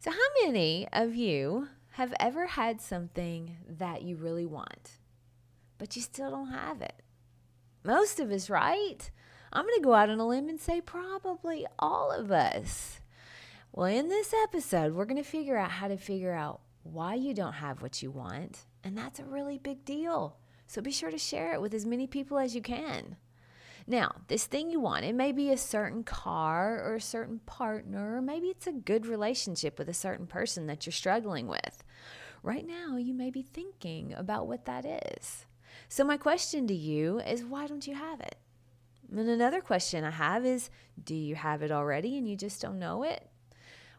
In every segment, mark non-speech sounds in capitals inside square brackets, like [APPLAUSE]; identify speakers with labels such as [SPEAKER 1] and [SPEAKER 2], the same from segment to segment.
[SPEAKER 1] So, how many of you have ever had something that you really want, but you still don't have it? Most of us, right? I'm going to go out on a limb and say probably all of us. Well, in this episode, we're going to figure out how to figure out why you don't have what you want, and that's a really big deal. So be sure to share it with as many people as you can. Now, this thing you want, it may be a certain car or a certain partner, or maybe it's a good relationship with a certain person that you're struggling with. Right now, you may be thinking about what that is. So, my question to you is why don't you have it? And another question I have is do you have it already and you just don't know it?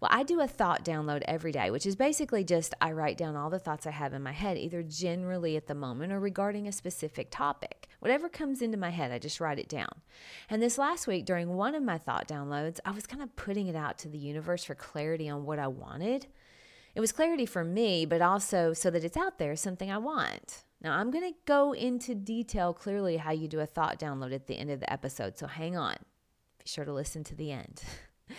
[SPEAKER 1] Well, I do a thought download every day, which is basically just I write down all the thoughts I have in my head, either generally at the moment or regarding a specific topic. Whatever comes into my head, I just write it down. And this last week, during one of my thought downloads, I was kind of putting it out to the universe for clarity on what I wanted. It was clarity for me, but also so that it's out there, something I want. Now, I'm going to go into detail clearly how you do a thought download at the end of the episode, so hang on. Be sure to listen to the end. [LAUGHS]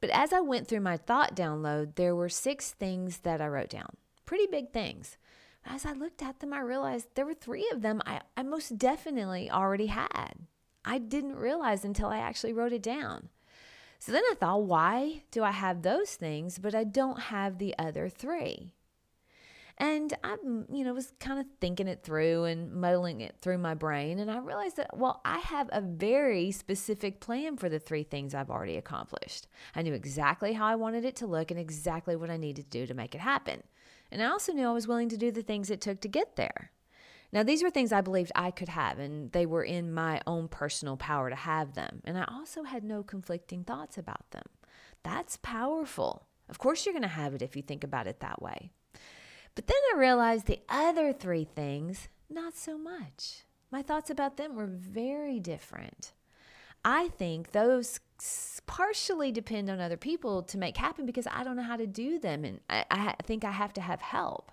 [SPEAKER 1] But as I went through my thought download, there were six things that I wrote down. Pretty big things. As I looked at them, I realized there were three of them I, I most definitely already had. I didn't realize until I actually wrote it down. So then I thought, why do I have those things, but I don't have the other three? And I, you know, was kind of thinking it through and muddling it through my brain. And I realized that, well, I have a very specific plan for the three things I've already accomplished. I knew exactly how I wanted it to look and exactly what I needed to do to make it happen. And I also knew I was willing to do the things it took to get there. Now, these were things I believed I could have, and they were in my own personal power to have them. And I also had no conflicting thoughts about them. That's powerful. Of course, you're going to have it if you think about it that way. But then I realized the other three things, not so much. My thoughts about them were very different. I think those partially depend on other people to make happen because I don't know how to do them. And I, I think I have to have help.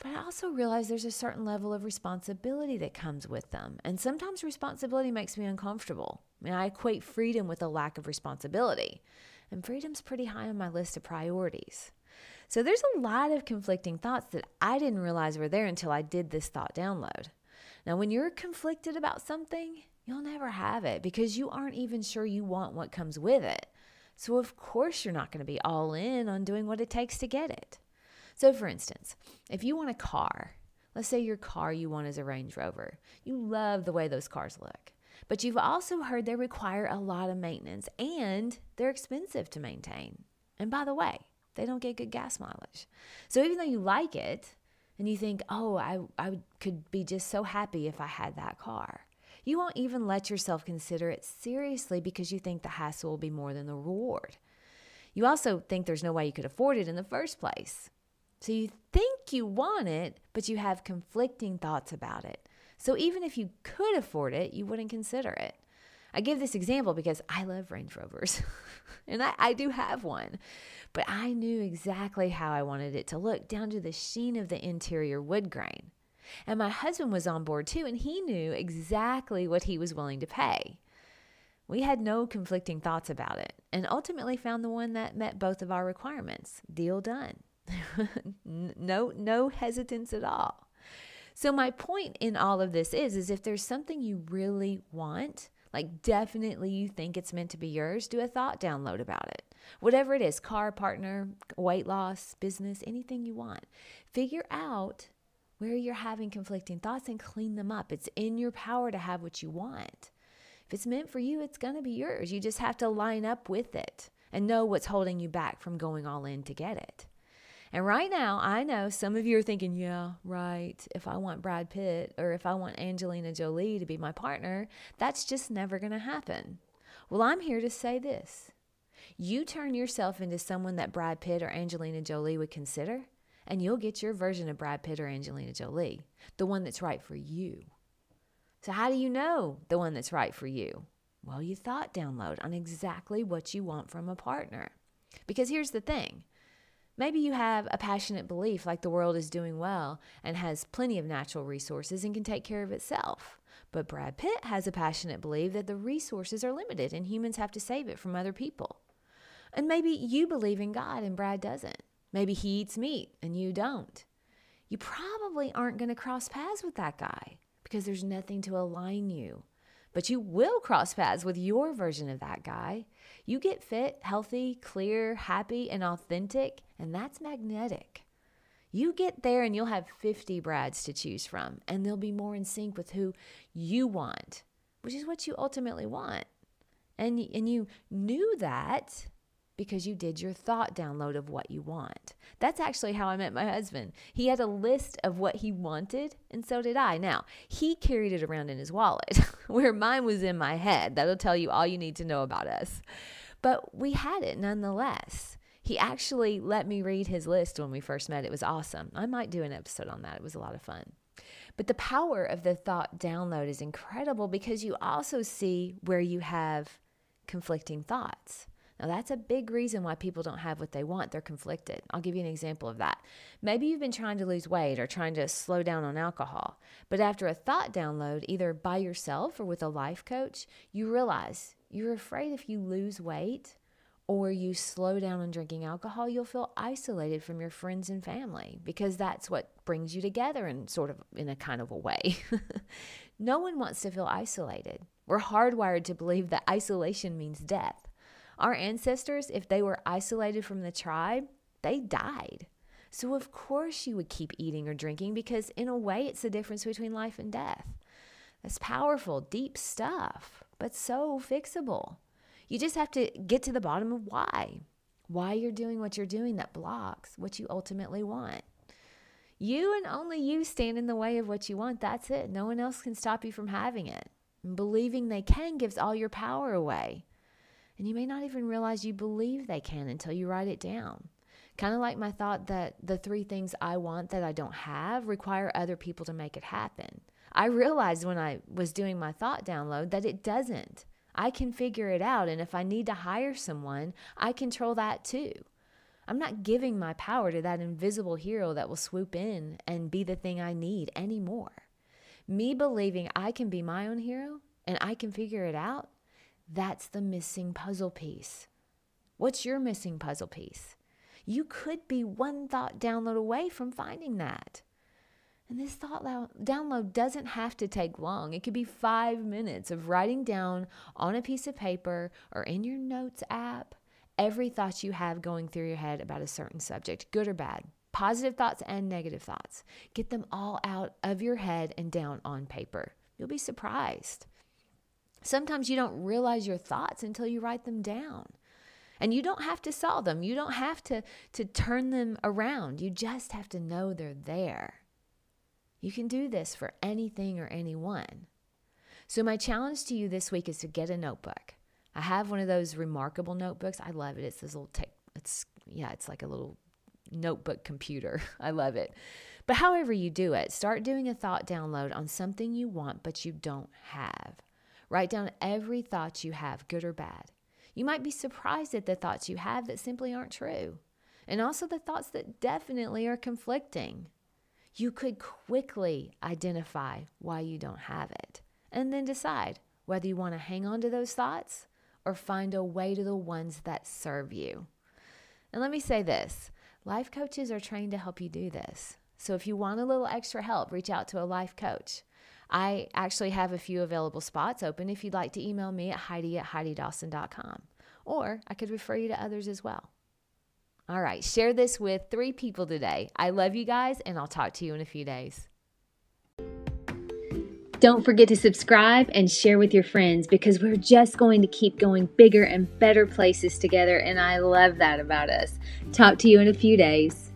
[SPEAKER 1] But I also realize there's a certain level of responsibility that comes with them. And sometimes responsibility makes me uncomfortable. I mean, I equate freedom with a lack of responsibility. And freedom's pretty high on my list of priorities. So there's a lot of conflicting thoughts that I didn't realize were there until I did this thought download. Now, when you're conflicted about something, you'll never have it because you aren't even sure you want what comes with it. So, of course, you're not going to be all in on doing what it takes to get it. So, for instance, if you want a car, let's say your car you want is a Range Rover, you love the way those cars look. But you've also heard they require a lot of maintenance and they're expensive to maintain. And by the way, they don't get good gas mileage. So even though you like it and you think, oh, I, I could be just so happy if I had that car, you won't even let yourself consider it seriously because you think the hassle will be more than the reward. You also think there's no way you could afford it in the first place. So you think you want it, but you have conflicting thoughts about it. So even if you could afford it, you wouldn't consider it. I give this example because I love Range Rovers [LAUGHS] and I, I do have one, but I knew exactly how I wanted it to look down to the sheen of the interior wood grain. And my husband was on board too, and he knew exactly what he was willing to pay. We had no conflicting thoughts about it and ultimately found the one that met both of our requirements. Deal done. [LAUGHS] no no hesitance at all. So my point in all of this is is if there's something you really want, like definitely you think it's meant to be yours, do a thought download about it. Whatever it is car, partner, weight loss, business, anything you want. Figure out where you're having conflicting thoughts and clean them up. It's in your power to have what you want. If it's meant for you, it's going to be yours. You just have to line up with it and know what's holding you back from going all in to get it. And right now, I know some of you are thinking, yeah, right. If I want Brad Pitt or if I want Angelina Jolie to be my partner, that's just never going to happen. Well, I'm here to say this You turn yourself into someone that Brad Pitt or Angelina Jolie would consider, and you'll get your version of Brad Pitt or Angelina Jolie, the one that's right for you. So, how do you know the one that's right for you? Well, you thought download on exactly what you want from a partner. Because here's the thing maybe you have a passionate belief like the world is doing well and has plenty of natural resources and can take care of itself. But Brad Pitt has a passionate belief that the resources are limited and humans have to save it from other people. And maybe you believe in God and Brad doesn't. Maybe he eats meat and you don't. You probably aren't going to cross paths with that guy because there's nothing to align you. But you will cross paths with your version of that guy. You get fit, healthy, clear, happy, and authentic, and that's magnetic. You get there and you'll have 50 Brads to choose from, and they'll be more in sync with who you want, which is what you ultimately want. And, and you knew that because you did your thought download of what you want. That's actually how I met my husband. He had a list of what he wanted, and so did I. Now, he carried it around in his wallet, [LAUGHS] where mine was in my head. That'll tell you all you need to know about us. But we had it nonetheless. He actually let me read his list when we first met. It was awesome. I might do an episode on that. It was a lot of fun. But the power of the thought download is incredible because you also see where you have conflicting thoughts. Now, that's a big reason why people don't have what they want. They're conflicted. I'll give you an example of that. Maybe you've been trying to lose weight or trying to slow down on alcohol, but after a thought download, either by yourself or with a life coach, you realize you're afraid if you lose weight or you slow down on drinking alcohol, you'll feel isolated from your friends and family because that's what brings you together in sort of in a kind of a way. [LAUGHS] no one wants to feel isolated. We're hardwired to believe that isolation means death. Our ancestors, if they were isolated from the tribe, they died. So, of course, you would keep eating or drinking because, in a way, it's the difference between life and death. That's powerful, deep stuff, but so fixable. You just have to get to the bottom of why. Why you're doing what you're doing that blocks what you ultimately want. You and only you stand in the way of what you want. That's it. No one else can stop you from having it. And believing they can gives all your power away. And you may not even realize you believe they can until you write it down. Kind of like my thought that the three things I want that I don't have require other people to make it happen. I realized when I was doing my thought download that it doesn't. I can figure it out. And if I need to hire someone, I control that too. I'm not giving my power to that invisible hero that will swoop in and be the thing I need anymore. Me believing I can be my own hero and I can figure it out that's the missing puzzle piece. What's your missing puzzle piece? You could be one thought download away from finding that. And this thought download doesn't have to take long. It could be five minutes of writing down on a piece of paper or in your notes app every thought you have going through your head about a certain subject, good or bad, positive thoughts and negative thoughts. Get them all out of your head and down on paper. You'll be surprised. Sometimes you don't realize your thoughts until you write them down. And you don't have to solve them. You don't have to, to turn them around. You just have to know they're there. You can do this for anything or anyone. So, my challenge to you this week is to get a notebook. I have one of those reMarkable notebooks. I love it. It's this little tech, it's, yeah, it's like a little notebook computer. [LAUGHS] I love it. But however you do it, start doing a thought download on something you want but you don't have. Write down every thought you have, good or bad. You might be surprised at the thoughts you have that simply aren't true, and also the thoughts that definitely are conflicting. You could quickly identify why you don't have it, and then decide whether you want to hang on to those thoughts or find a way to the ones that serve you. And let me say this life coaches are trained to help you do this. So if you want a little extra help, reach out to a life coach. I actually have a few available spots open if you'd like to email me at Heidi at HeidiDawson.com. Or I could refer you to others as well. All right, share this with three people today. I love you guys, and I'll talk to you in a few days.
[SPEAKER 2] Don't forget to subscribe and share with your friends because we're just going to keep going bigger and better places together, and I love that about us. Talk to you in a few days.